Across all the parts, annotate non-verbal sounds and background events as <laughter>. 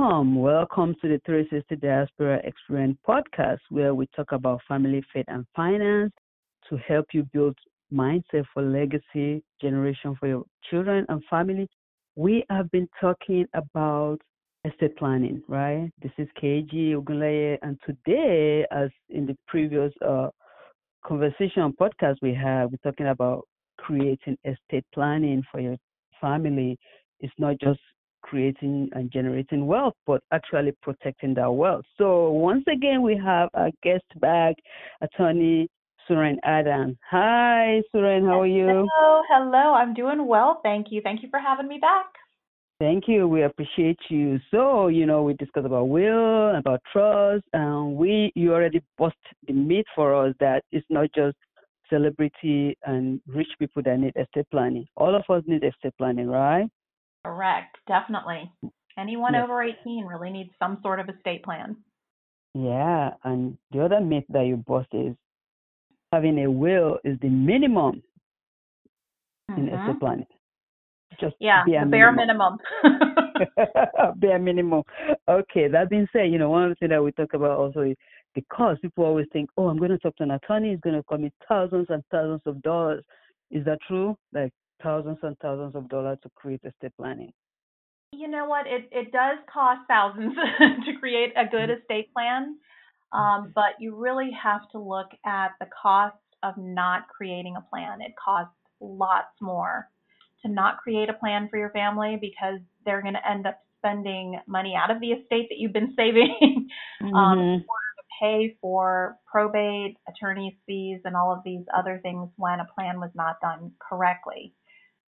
Welcome, welcome to the 360 Diaspora Experience podcast, where we talk about family, faith, and finance to help you build mindset for legacy generation for your children and family. We have been talking about estate planning, right? This is KG Ogunleye, and today, as in the previous uh, conversation podcast we had, we're talking about creating estate planning for your family. It's not just creating and generating wealth, but actually protecting that wealth. So once again, we have our guest back, attorney Suren Adam. Hi, Suren, how are you? Hello, hello. I'm doing well, thank you. Thank you for having me back. Thank you. We appreciate you. So, you know, we discussed about will, about trust, and we you already bust the myth for us that it's not just celebrity and rich people that need estate planning. All of us need estate planning, right? Correct, definitely. Anyone yes. over 18 really needs some sort of estate plan. Yeah, and the other myth that you bust is having a will is the minimum mm-hmm. in estate planning. Just yeah, bare the bare minimum. minimum. <laughs> bare minimum. Okay, that being said, you know, one of the things that we talk about also is cost. People always think, oh, I'm going to talk to an attorney, it's going to cost me thousands and thousands of dollars. Is that true? Like thousands and thousands of dollars to create estate planning? You know what? It it does cost thousands <laughs> to create a good mm-hmm. estate plan, um, but you really have to look at the cost of not creating a plan. It costs lots more to not create a plan for your family because they're going to end up spending money out of the estate that you've been <laughs> saving um, mm-hmm. um, in order to pay for probate, attorney's fees, and all of these other things when a plan was not done correctly.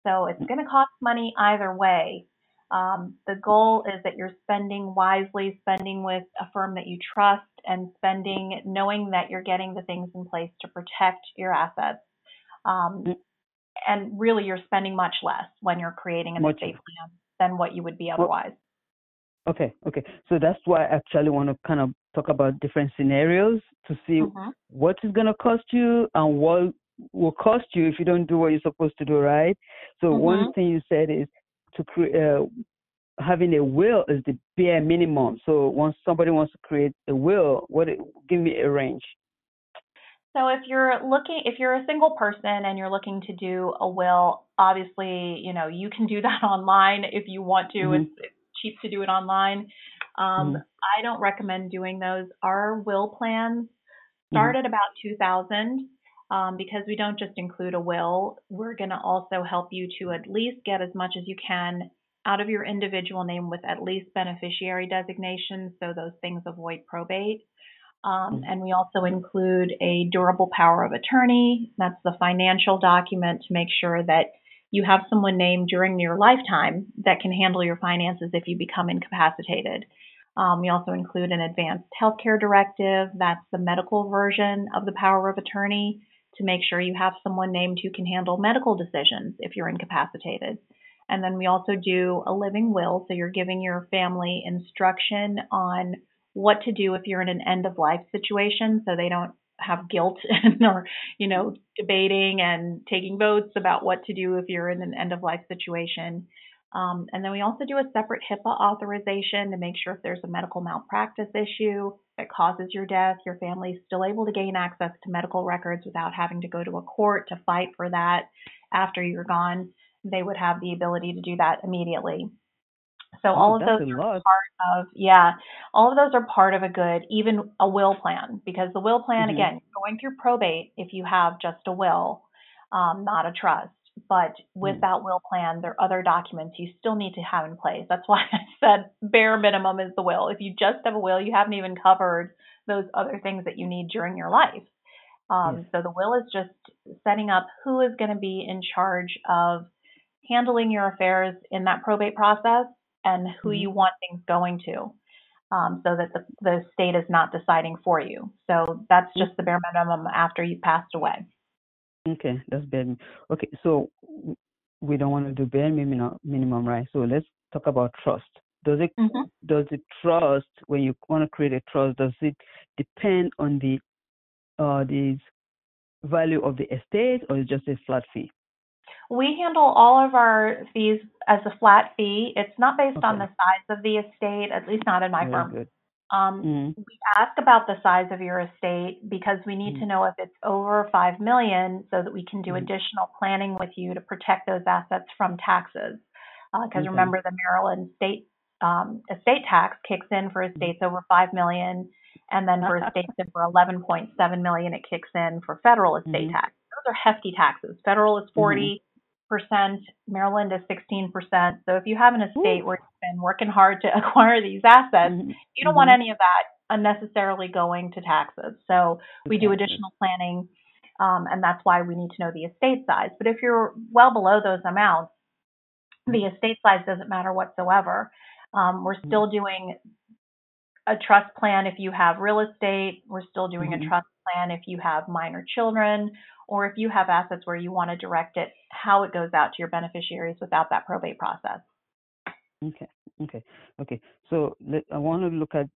So it's going to cost money either way. Um, the goal is that you're spending wisely, spending with a firm that you trust, and spending knowing that you're getting the things in place to protect your assets. Um, mm. and really, you're spending much less when you're creating an estate plan than what you would be otherwise. Okay, okay. So that's why I actually want to kind of talk about different scenarios to see mm-hmm. what is going to cost you and what will cost you if you don't do what you're supposed to do, right? So mm-hmm. one thing you said is to create uh, having a will is the bare minimum. So once somebody wants to create a will, what give me a range. So if you're looking, if you're a single person and you're looking to do a will, obviously, you know, you can do <laughs> that online if you want to. Mm-hmm. It's, it's, cheap to do it online. Um, mm-hmm. I don't recommend doing those. Our will plans start mm-hmm. at about 2000 um, because we don't just include a will, we're going to also help you to at least get as much as you can out of your individual name with at least beneficiary designation, so those things avoid probate. Um, mm-hmm. and we also include a durable power of attorney. That's the financial document to make sure that you have someone named during your lifetime that can handle your finances if you become incapacitated. Um, we also include an advanced healthcare directive. That's the medical version of the power of attorney to make sure you have someone named who can handle medical decisions if you're incapacitated. And then we also do a living will, so you're giving your family instruction on what to do if you're in an end of life situation so they don't have guilt <laughs> and or you know debating and taking votes about what to do if you're in an end of life situation um, and then we also do a separate HIPAA authorization to make sure if there's a medical malpractice issue that causes your death, your family's still able to gain access to medical records without having to go to a court to fight for that after you're gone. They would have the ability to do that immediately. So oh, all of those are part of yeah, all of those are part of a good, even a will plan, because the will plan mm-hmm. again, going through probate if you have just a will, um, not a trust but with mm. that will plan, there are other documents you still need to have in place. That's why <laughs> I said bare minimum is the will. If you just have a will, you haven't even covered those other things that you need during your life. Um. So the will is just setting up who is going to be in charge of handling your affairs in that probate process and who mm-hmm. you want things going to. Um, so that the, the state is not deciding for you. So that's mm. just the bare minimum after you've passed away. Okay, that's bare. minimum. Okay, so we don't want to do bare minimum, minimum, right? So let's talk about trust. Does it mm-hmm. does it trust when you want to create a trust? Does it depend on the uh the value of the estate, or is just a flat fee? We handle all of our fees as a flat fee. It's not based okay. on the size of the estate, at least not in my Very firm. Good. Um, mm-hmm. We ask about the size of your estate because we need mm-hmm. to know if it's over five million, so that we can do mm-hmm. additional planning with you to protect those assets from taxes. Because uh, okay. remember, the Maryland state um, estate tax kicks in for mm-hmm. estates over five million, and then for estates over 11.7 million, it kicks in for federal estate mm-hmm. tax. Those are hefty taxes. Federal is 40 percent. Maryland is 16%. So if you have an estate Ooh. where you've been working hard to <laughs> acquire these assets, mm-hmm. you don't mm-hmm. want any of that unnecessarily going to taxes. So we do additional planning, um, and that's why we need to know the estate size. But if you're well below those amounts, the estate size doesn't matter whatsoever. Um, we're mm-hmm. still doing a trust plan if you have real estate. We're still doing mm-hmm. a trust plan if you have minor children or if you have assets where you want to direct it, how it goes out to your beneficiaries without that probate process. Okay, okay, okay. So let, I want to look at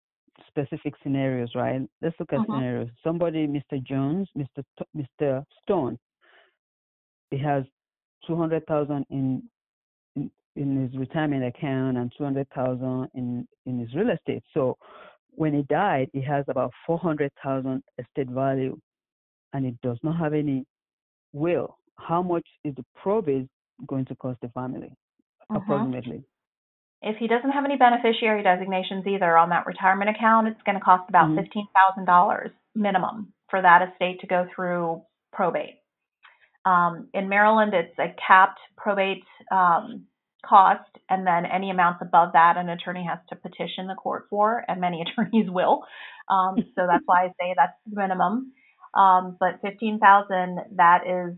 specific scenarios, right? Let's look at mm-hmm. scenarios. Somebody, Mr. Jones, Mr. T- Mr. Stone, he has two hundred thousand in, in in his retirement account and two hundred thousand in in his real estate. So when he died, he has about four hundred thousand estate value and it does not have any will, how much is the probate going to cost the family uh-huh. approximately? If he doesn't have any beneficiary designations either on that retirement account, it's going to cost about mm-hmm. $15,000 minimum for that estate to go through probate. Um, in Maryland, it's a capped probate um, cost, and then any amounts above that, an attorney has to petition the court for, and many <laughs> attorneys will. Um, so that's why I say that's the minimum. Um, but 15,000, that is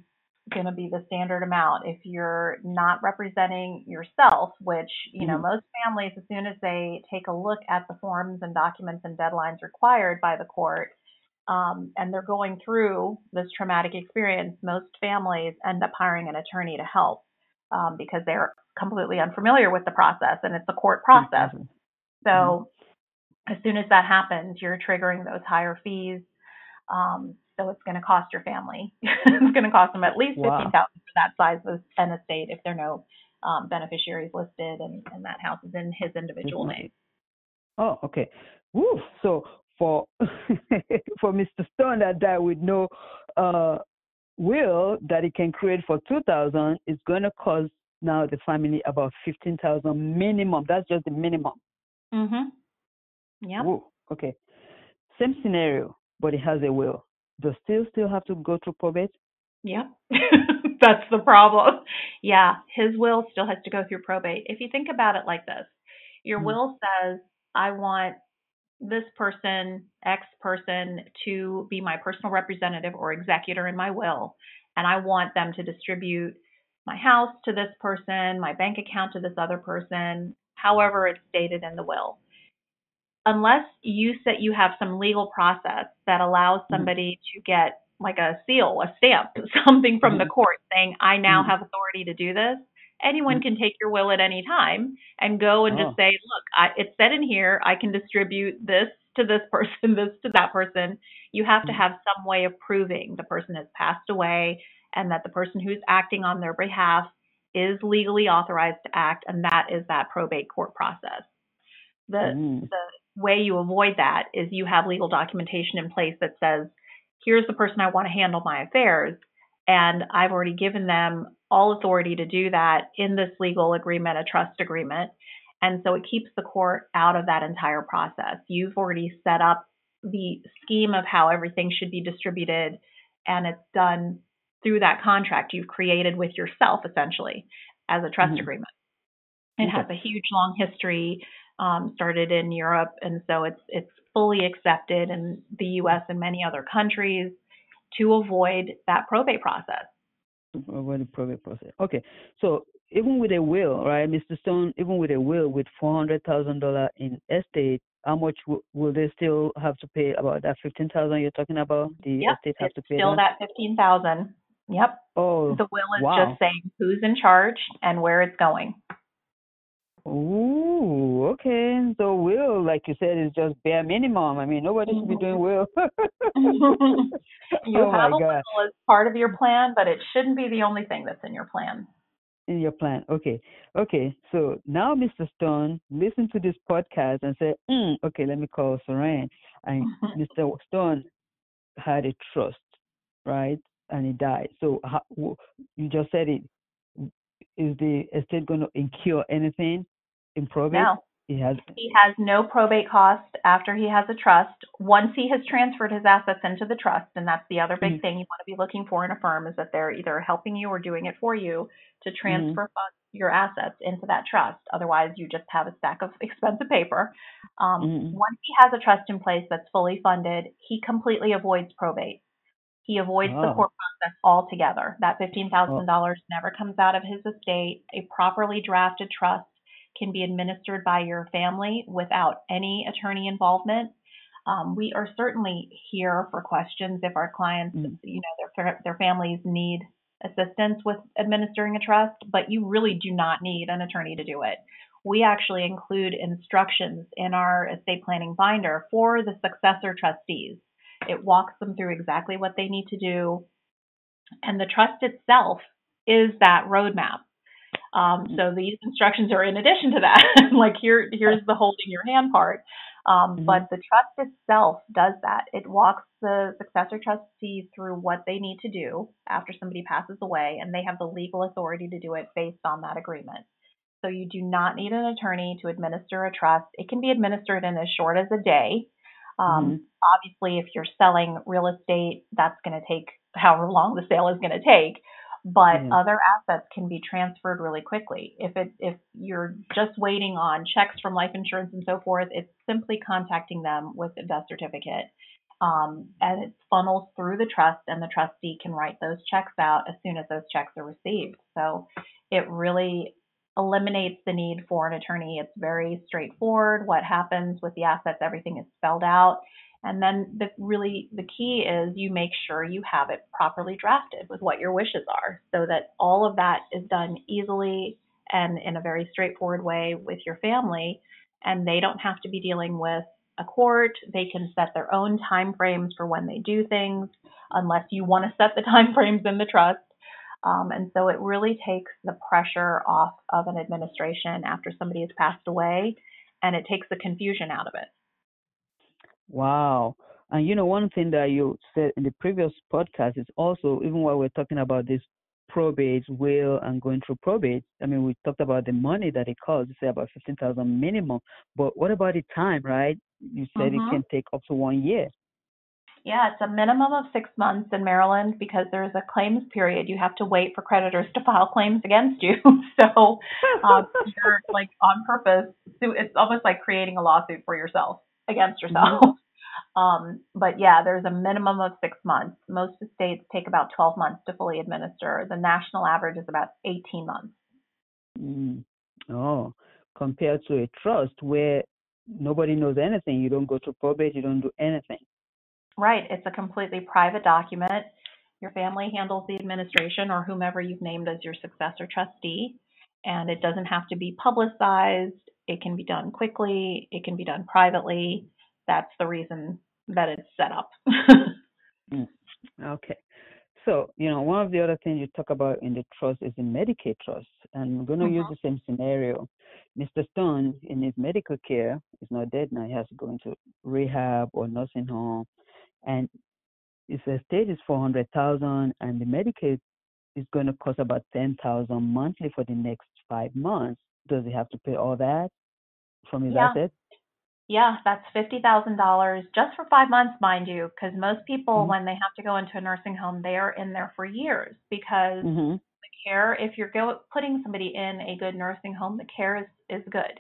going to be the standard amount. If you're not representing yourself, which, you mm-hmm. know, most families, as soon as they take a look at the forms and documents and deadlines required by the court, um, and they're going through this traumatic experience, most families end up hiring an attorney to help um, because they're completely unfamiliar with the process and it's a court process. Mm-hmm. So, mm-hmm. as soon as that happens, you're triggering those higher fees. Um, so it's going to cost your family. <laughs> it's going to cost them at least wow. fifteen thousand for that size of an estate if there are no um, beneficiaries listed and, and that house is in his individual mm-hmm. name. Oh, okay. Woo. So for <laughs> for Mr. Stone that died with no uh, will that he can create for two thousand, it's going to cost now the family about fifteen thousand minimum. That's just the minimum. Mhm. Yeah. Okay. Same scenario, but he has a will does still still have to go through probate? Yeah, <laughs> that's the problem. Yeah, his will still has to go through probate. If you think about it like this, your mm-hmm. will says, I want this person, X person, to be my personal representative or executor in my will, and I want them to distribute my house to this person, my bank account to this other person, however it's stated in the will unless you set you have some legal process that allows mm-hmm. somebody mm-hmm. to get like a seal, a stamp, <laughs> something from mm-hmm. the court saying, I now mm-hmm. have authority to do this. Anyone mm-hmm. can take your will at any time and go and oh. just say, look, I, it's said in here, I can distribute this to this <laughs> person, this to that person. You have to mm-hmm. have some way of proving the person has passed away and that the person who's acting on their behalf is legally authorized to act, and that is that probate court process. The, mm. the way you avoid that is you have legal documentation in place that says, here's the person I want to handle my affairs. And I've already given them all authority to do that in this legal agreement, a trust agreement. And so it keeps the court out of that entire process. You've already set up the scheme of how everything should be distributed, and it's done through that contract you've created with yourself, essentially, as a trust mm-hmm. agreement. It has a huge long history um, started in Europe, and so it's it's fully accepted in the U.S. and many other countries to avoid that probate process. Avoid the probate process. Okay, so even with a will, right, Mr. Stone, even with a will with four hundred thousand dollar in estate, how much w- will they still have to pay about that fifteen thousand you're talking about? The yep, estate have to pay still that, that fifteen thousand. Yep. Oh. The will is wow. just saying who's in charge and where it's going. Ooh, okay. So will, like you said, is just bare minimum. I mean, nobody should be doing will. <laughs> you <laughs> oh have a God. will as part of your plan, but it shouldn't be the only thing that's in your plan. In your plan. Okay. Okay. So now, Mr. Stone, listen to this podcast and say, mm, okay, let me call Suren. And <laughs> Mr. Stone had a trust, right? And he died. So how, you just said it. Is the estate going to incur anything in probate? No. He has. He has no probate cost after he has a trust. Once he has transferred his assets into the trust, and that's the other big Mhm. thing you want to be looking for in a firm is that they're either helping you or doing it for you to transfer funds, your assets into that trust. Otherwise, you just have a stack of <laughs> expensive paper. Um, Mhm. Once he has a trust in place that's fully funded, he completely avoids probate. He avoids the Oh. court process altogether. That $15,000 never comes out of his estate. A properly drafted trust can be administered by your family without any attorney involvement. Um, we are certainly here for questions if our clients, Mhm. you know, their their families need assistance with administering a trust, but you really do not need an attorney to do it. We actually include instructions in our estate planning binder for the successor trustees. It walks them through exactly what they need to do, and the trust itself is that roadmap. Um, so these instructions are in addition to that. <laughs> like here, here's the holding your hand part. Um, Mhm. But the trust itself does that. It walks the successor trustee through what they need to do after somebody passes away, and they have the legal authority to do it based on that agreement. So you do not need an attorney to administer a trust. It can be administered in as short as a day. Um, Mhm. Obviously, if you're selling real estate, that's going to take however long the sale is going to take but Yeah. other assets can be transferred really quickly. If it if you're just waiting on checks from life insurance and so forth, it's simply contacting them with a death certificate, um, and it funnels through the trust, and the trustee can write those checks out as soon as those checks are received. So it really eliminates the need for an attorney. It's very straightforward. What happens with the assets, everything is spelled out. And then the really the key is you make sure you have it properly drafted with what your wishes are so that all of that is done easily and in a very straightforward way with your family and they don't have to be dealing with a court. They can set their own time frames for when they do things unless you want to set the <laughs> time frames in the trust. Um, and so it really takes the pressure off of an administration after somebody has passed away and it takes the confusion out of it. Wow. And you know, one thing that you said in the previous podcast is also, even while we're talking about this probate, will, and going through probate, I mean, we talked about the money that it costs, say about 15000 minimum. But what about the time, right? You said Mhm. it can take up to one year. Yeah, it's a minimum of six months in Maryland because there's a claims period. You have to wait for creditors to file claims against you. <laughs> so um, you're like on purpose. So it's almost like creating a lawsuit for yourself against yourself. <laughs> Um, but yeah, there's a minimum of six months. Most states take about 12 months to fully administer. The national average is about 18 months. Mm. Oh, compared to a trust where nobody knows anything, you don't go to probate, you don't do anything. Right. It's a completely private document. Your family handles the administration or whomever you've named as your successor trustee. And it doesn't have to be publicized. It can be done quickly. It can be done privately. That's the reason that it's set up. Mm. Okay. So, you know, one of the other things you talk about in the trust is the Medicaid trust. And we're going to use Mhm. the same scenario. Mr. Stone, in his medical care, is not dead now. He has to go into rehab or nursing home. And his estate is 400000 and the Medicaid is going to cost about 10000 monthly for the next five months. Does he have to pay all that from his Yeah. assets? yeah, that's $50,000 just for five months, mind you, because most people, Mhm. when they have to go into a nursing home, they are in there for years because Mm-hmm. the care if you're go, putting somebody in a good nursing home the care is, is good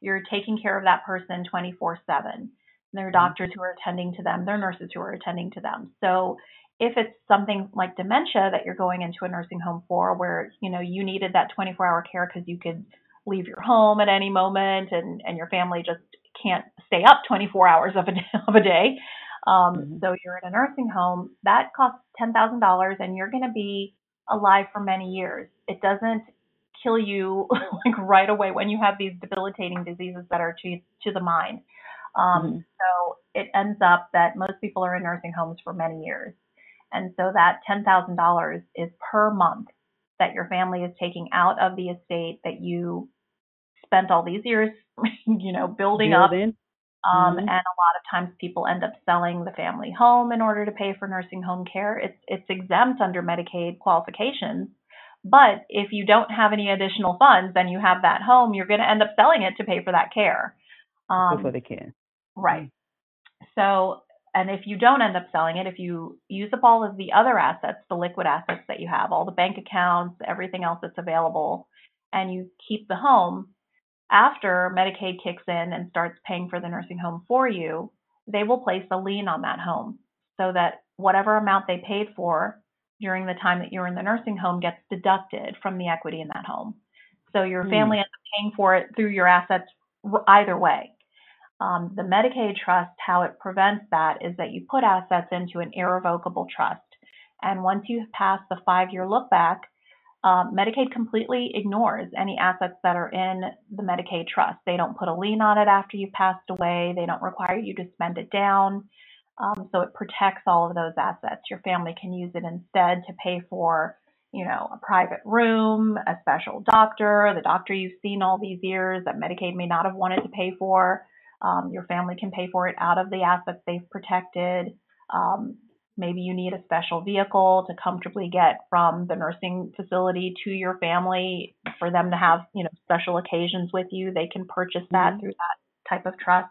you're taking care of that person 24 7 there are doctors who are attending to them there are nurses who are attending to them so if it's something like dementia that you're going into a nursing home for where you know you needed that 24 hour care because you could leave your home at any moment and and your family just can't stay up 24 hours of a day, <laughs> of a day um, Mhm. so you're in a nursing home that costs $10,000 and you're going to be alive for many years. It doesn't kill you <laughs> like right away when you have these debilitating diseases that are to to the mind. Um, mm-hmm. So it ends up that most people are in nursing homes for many years, and so that ten thousand dollars is per month that your family is taking out of the estate that you spent all these years, <laughs> you know, building, building. up. Um, mm-hmm. And a lot of times people end up selling the family home in order to pay for nursing home care. It's it's exempt under Medicaid qualifications, but if you don't have any additional funds and you have that home, you're going to end up selling it to pay for that care. Um, for the care. Right. So, and if you don't end up selling it, if you use up all of the other assets, the liquid assets that you have, all the bank accounts, everything else that's available, and you keep the home, after Medicaid kicks in and starts paying for the nursing home for you, they will place a lien on that home so that whatever amount they paid for during the time that you're in the nursing home gets deducted from the equity in that home. So your mm. family ends up paying for it through your assets either way. Um, the Medicaid trust, how it prevents that is that you put assets into an irrevocable trust. And once you pass the five year look back, um, Medicaid completely ignores any assets that are in the Medicaid trust. They don't put a lien on it after you've passed away. They don't require you to spend it down. Um, so it protects all of those assets. Your family can use it instead to pay for, you know, a private room, a special doctor, the doctor you've seen all these years that Medicaid may not have wanted to pay for. Um, your family can pay for it out of the assets they've protected. Um, maybe you need a special vehicle to comfortably get from the nursing facility to your family for them to have, you know, special occasions with you. They can purchase that mm-hmm. through that type of trust.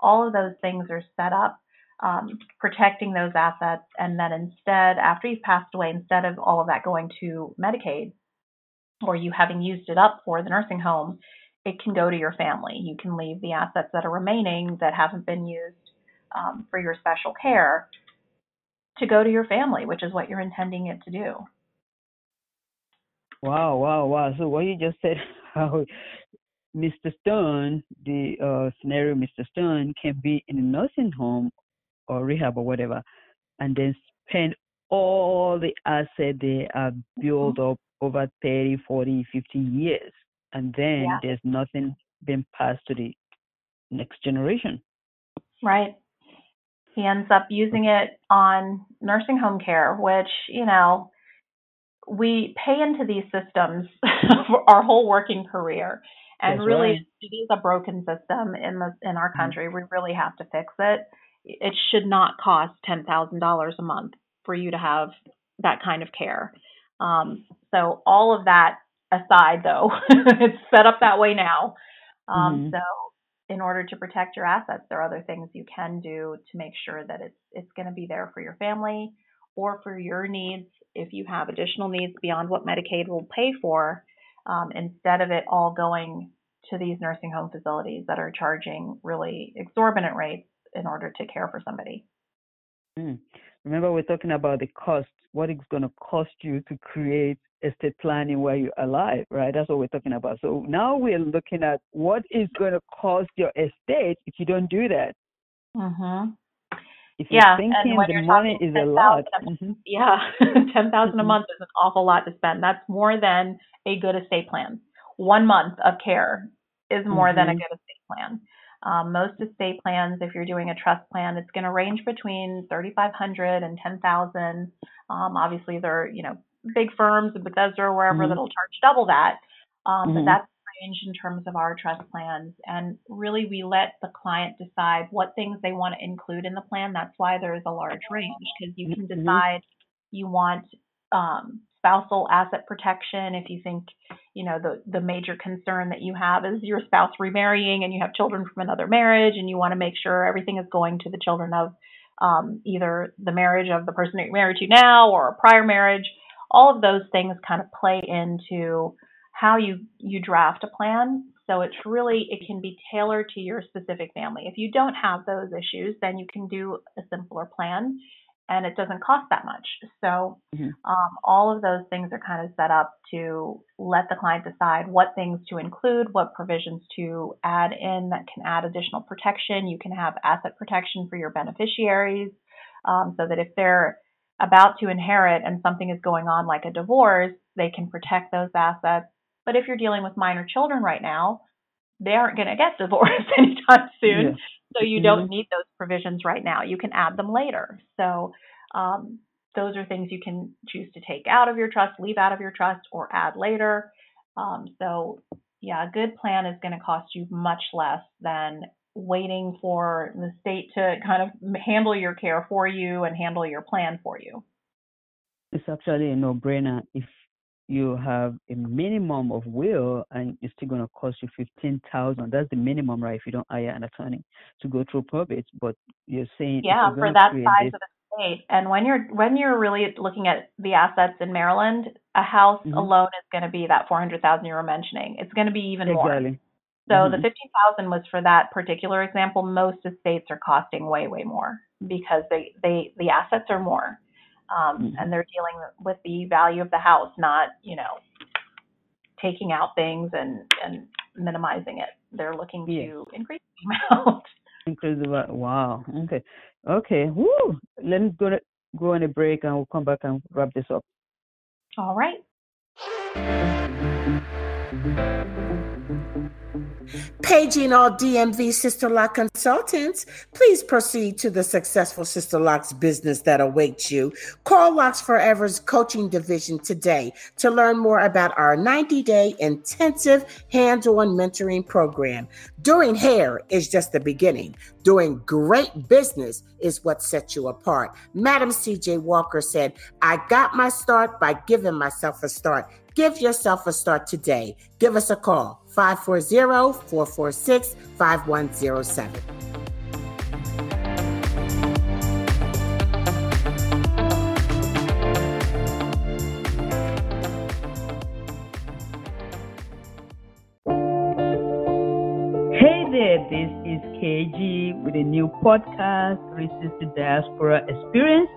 All of those things are set up um, protecting those assets, and then instead, after you've passed away, instead of all of that going to Medicaid or you having used it up for the nursing home, it can go to your family. You can leave the assets that are remaining that haven't been used um, for your special care to go to your family, which is what you're intending it to do. Wow, wow, wow. So what you just said, <laughs> how Mr. Stone, the uh, scenario Mr. Stone can be in a nursing home or rehab or whatever, and then spend all the asset they have built mm-hmm. up over 30, 40, 50 years. And then yeah. there's nothing being passed to the next generation. Right. He ends up using it on nursing home care, which, you know, we pay into these systems <laughs> for our whole working career. And That's really, right. it is a broken system in the in our mm-hmm. country. We really have to fix it it should not cost $10,000 a month for you to have that kind of care. Um, so all of that aside, though, <laughs> it's set up that way now. Um, mm-hmm. So in order to protect your assets, there are other things you can do to make sure that it's it's going to be there for your family or for your needs if you have additional needs beyond what Medicaid will pay for. Um, instead of it all going to these nursing home facilities that are charging really exorbitant rates in order to care for somebody. Mm. Remember, we're talking about the cost. What it's going to cost you to create estate planning while you're alive, right? That's what we're talking about. So now we're looking at what is going to cost your estate if you don't do that. Mm-hmm. If you're thinking the money is a lot. Mm-hmm. Yeah, <laughs> 10000 mm-hmm. a month is an awful lot to spend. That's more than a good estate plan. One month of care is more mm-hmm. than a mm-hmm. good estate plan. Um, most estate plans, if you're doing a trust plan, it's going to range between 3,500 and 10,000. Um, obviously, there are you know big firms in Bethesda or wherever mm-hmm. that'll charge double that, um, mm-hmm. but that's range in terms of our trust plans. And really, we let the client decide what things they want to include in the plan. That's why there is a large range because you can mm-hmm. decide you want um, spousal asset protection if you think you know the the major concern that you have is your spouse remarrying and you have children from another marriage and you want to make sure everything is going to the children of um, either the marriage of the person that you're married to now or a prior marriage all of those things kind of play into how you you draft a plan so it's really it can be tailored to your specific family if you don't have those issues then you can do a simpler plan and it doesn't cost that much. So mm-hmm. um, all of those things are kind of set up to let the client decide what things to include, what provisions to add in that can add additional protection. You can have asset protection for your beneficiaries um, so that if they're about to inherit and something is going on like a divorce, they can protect those assets But if you're dealing with minor children right now, they aren't going to get <laughs> divorced anytime soon. Yeah. So you don't need those provisions right now. You can add them later. So um, those are things you can choose to take out of your trust, leave out of your trust, or add later. Um, so yeah, a good plan is going to cost you much less than waiting for the state to kind of handle your care for you and handle your plan for you. It's actually a no-brainer if you have a minimum of will and it's still going to cost you 15000 that's the minimum right if you don't hire an attorney to go through probate but you're saying yeah for that size this... of estate and when you're when you're really looking at the assets in maryland a house mm-hmm. alone is going to be that 400000 you were mentioning it's going to be even exactly. more so mm-hmm. the 15000 was for that particular example most estates are costing way way more because they they the assets are more um, mm-hmm. and they're dealing with the value of the house, not you know taking out things and and minimizing it. They're looking to yes. increase the amount. <laughs> Increase the wow. Okay, okay. Woo. Let me go to, go on a break, and we'll come back and wrap this up. All right. Paging all DMV Sister Lock consultants, please proceed to the successful Sister Locks business that awaits you. Call Locks Forever's coaching division today to learn more about our 90 day intensive hands on mentoring program. Doing hair is just the beginning. Doing great business is what sets you apart. Madam CJ Walker said, I got my start by giving myself a start. Give yourself a start today. Give us a call 540 446 5107. Hey there, this is KG with a new podcast, Resist the Diaspora Experience,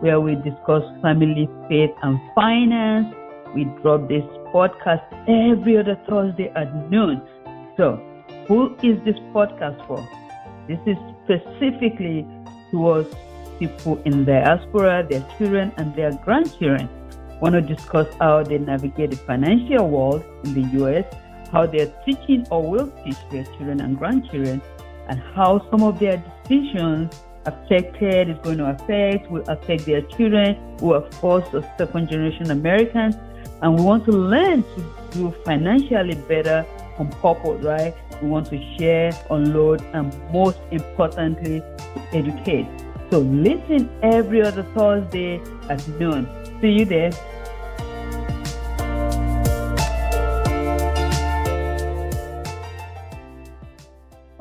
where we discuss family, faith, and finance we drop this podcast every other Thursday at noon. So, who is this podcast for? This is specifically towards people in diaspora, their children, and their grandchildren. Want to discuss how they navigate the financial world in the US, how they're teaching or will teach their children and grandchildren, and how some of their decisions affected is going to affect, will affect their children who are first or second generation Americans and we want to learn to do financially better on purpose, right? We want to share, unload, and most importantly, educate. So listen every other Thursday at noon. See you there.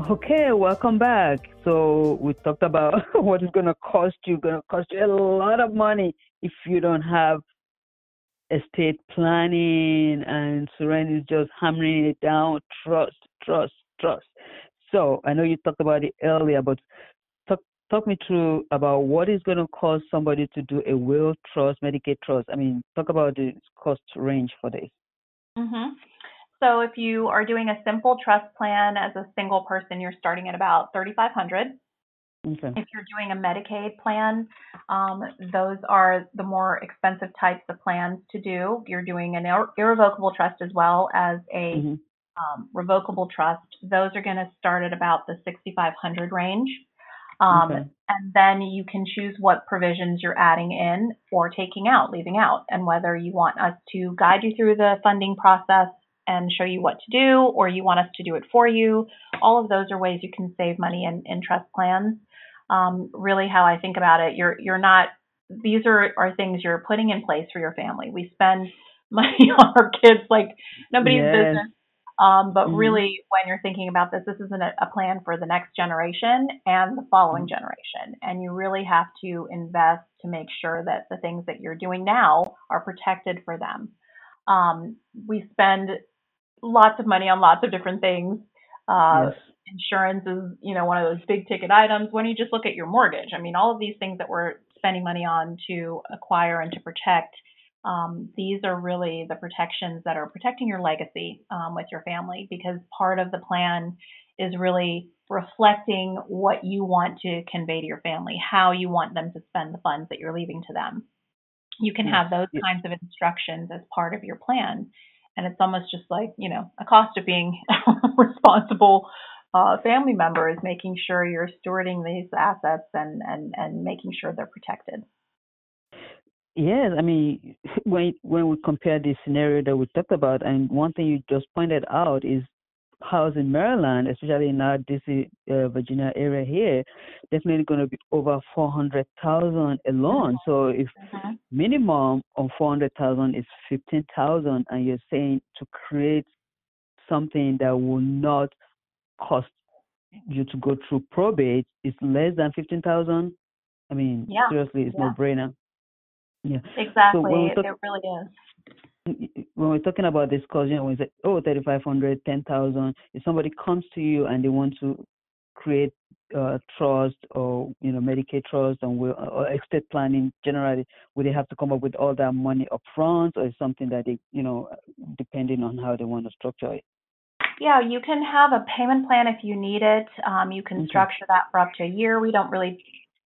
Okay, welcome back. So we talked about <laughs> what is going to cost you. Going to cost you a lot of money if you don't have estate planning and Suren is just hammering it down trust, trust, trust. So I know you talked about it earlier, but talk talk me through about what is going to cause somebody to do a will trust, Medicaid trust. I mean, talk about the cost range for this. Mm-hmm. So if you are doing a simple trust plan as a single person, you're starting at about 3500 Okay. If you're doing a Medicaid plan, um, those are the more expensive types of plans to do. You're doing an ir- irrevocable trust as well as a mm-hmm. um, revocable trust. Those are going to start at about the 6,500 range. Um, okay. And then you can choose what provisions you're adding in or taking out, leaving out, and whether you want us to guide you through the funding process and show you what to do, or you want us to do it for you. All of those are ways you can save money in, in trust plans um, really how I think about it. You're you're not these are, are things you're putting in place for your family. We spend <laughs> money on our kids like nobody's yes. business. Um, but mm really, when you're thinking about this, this isn't a, a plan for the next generation and the following mm generation. And you really have to invest to make sure that the things that you're doing now are protected for them. Um, we spend lots of money on lots of different things. Uh, yes insurance is, you know, one of those big ticket items. When you just look at your mortgage, I mean, all of these things that we're spending money on to acquire and to protect, um, these are really the protections that are protecting your legacy um, with your family because part of the plan is really reflecting what you want to convey to your family, how you want them to spend the funds that you're leaving to them. You can have those kinds of instructions as part of your plan. and it's almost just like you know a cost of being <laughs> responsible uh, family member is making sure you're stewarding these assets and and and making sure they're protected. Yes, I mean <laughs> when when we compare the scenario that we talked about, and one thing you just pointed out is house in Maryland, especially in our DC, uh, Virginia area here, definitely going to be over 400,000 alone. So if uh-huh. minimum of 400,000 is 15,000 and you're saying to create something that will not cost you to go through probate is less than 15,000, I mean, yeah. seriously, it's yeah. no brainer. Yeah. Exactly. So it, talk- it really is when we're talking about this cause, you know, when we say, oh, 3,500, 10,000, if somebody comes to you and they want to create uh, trust or, you know, Medicaid trust and will, or estate planning generally, would they have to come up with all that money up front or is something that they, you know, depending on how they want to structure it? Yeah, you can have a payment plan if you need it. Um, you can okay. structure that for up to a year. We don't really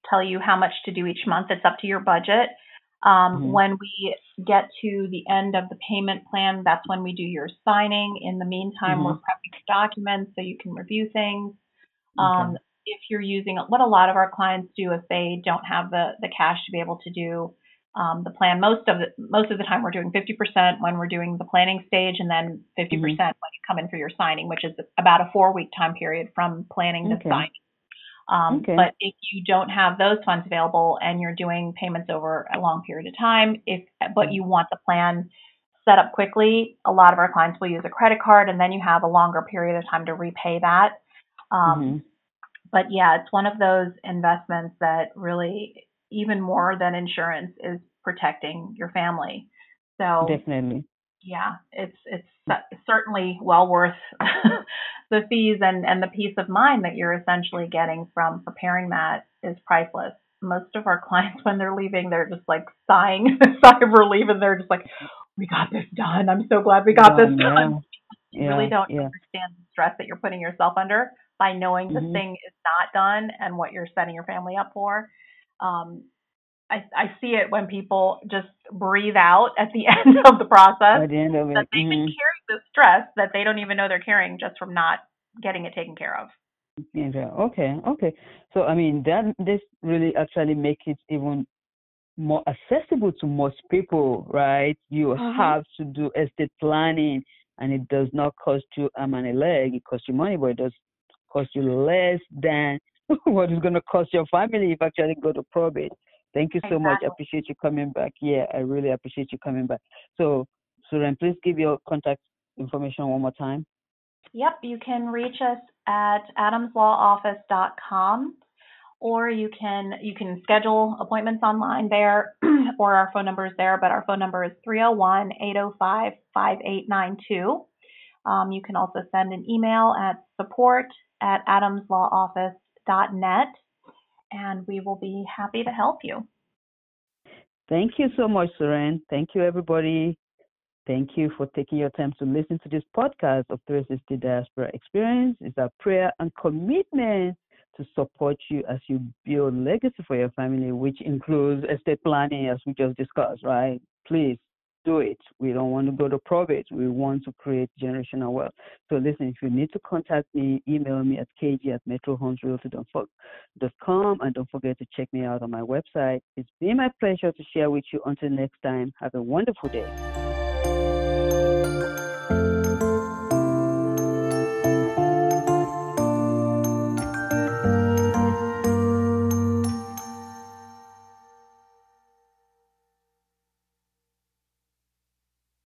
tell you how much to do each month. It's up to your budget. Um, mm-hmm. When we get to the end of the payment plan, that's when we do your signing. In the meantime, mm-hmm. we're prepping documents so you can review things. Um, okay. If you're using what a lot of our clients do, if they don't have the the cash to be able to do um, the plan, most of the most of the time we're doing 50% when we're doing the planning stage, and then 50% mm-hmm. when you come in for your signing, which is about a four week time period from planning to signing. Um, okay. But if you don't have those funds available and you're doing payments over a long period of time, if but you want the plan set up quickly, a lot of our clients will use a credit card, and then you have a longer period of time to repay that. Um, mm-hmm. But yeah, it's one of those investments that really, even more than insurance, is protecting your family. So definitely, yeah, it's it's certainly well worth <laughs> the fees and, and the peace of mind that you're essentially getting from preparing that is priceless. Most of our <laughs> clients, when they're leaving, they're just like sighing a <laughs> sigh of relief and they're just like, we got this done. I'm so glad we got done, this done. Yeah. You really don't yeah. understand the stress that you're putting yourself under by knowing mm-hmm. the thing is not done and what you're setting your family up for. Um, I, I see it when people just breathe out at the <laughs> end of the process. At the end of it. That they've mm-hmm. been carrying the stress that they don't even know they're carrying just from not getting it taken care of. Yeah, okay, okay. So I mean that this really actually makes it even more accessible to most people, right? You mm-hmm. have to do estate planning and it does not cost you a leg, it costs you money, but it does cost you less than <laughs> what is gonna cost your family if you actually go to probate. Thank you so exactly. much. I appreciate you coming back. Yeah, I really appreciate you coming back. So, Suren, please give your contact information one more time. Yep, you can reach us at adamslawoffice.com or you can you can schedule appointments online there <clears throat> or our phone number is there, but our phone number is 301-805-5892. Um, you can also send an email at support at adamslawoffice.net and we will be happy to help you. Thank you so much, Suren. Thank you, everybody. Thank you for taking your time to listen to this podcast of 360 Diaspora Experience. It's our prayer and commitment to support you as you build legacy for your family, which includes estate planning, as we just discussed, right? Please do it. We don't want to go to probate. We want to create generational wealth. So listen, if you need to contact me, email me at kg at metrohomesrealty.com and don't forget to check me out on my website. It's been my pleasure to share with you. Until next time, have a wonderful day.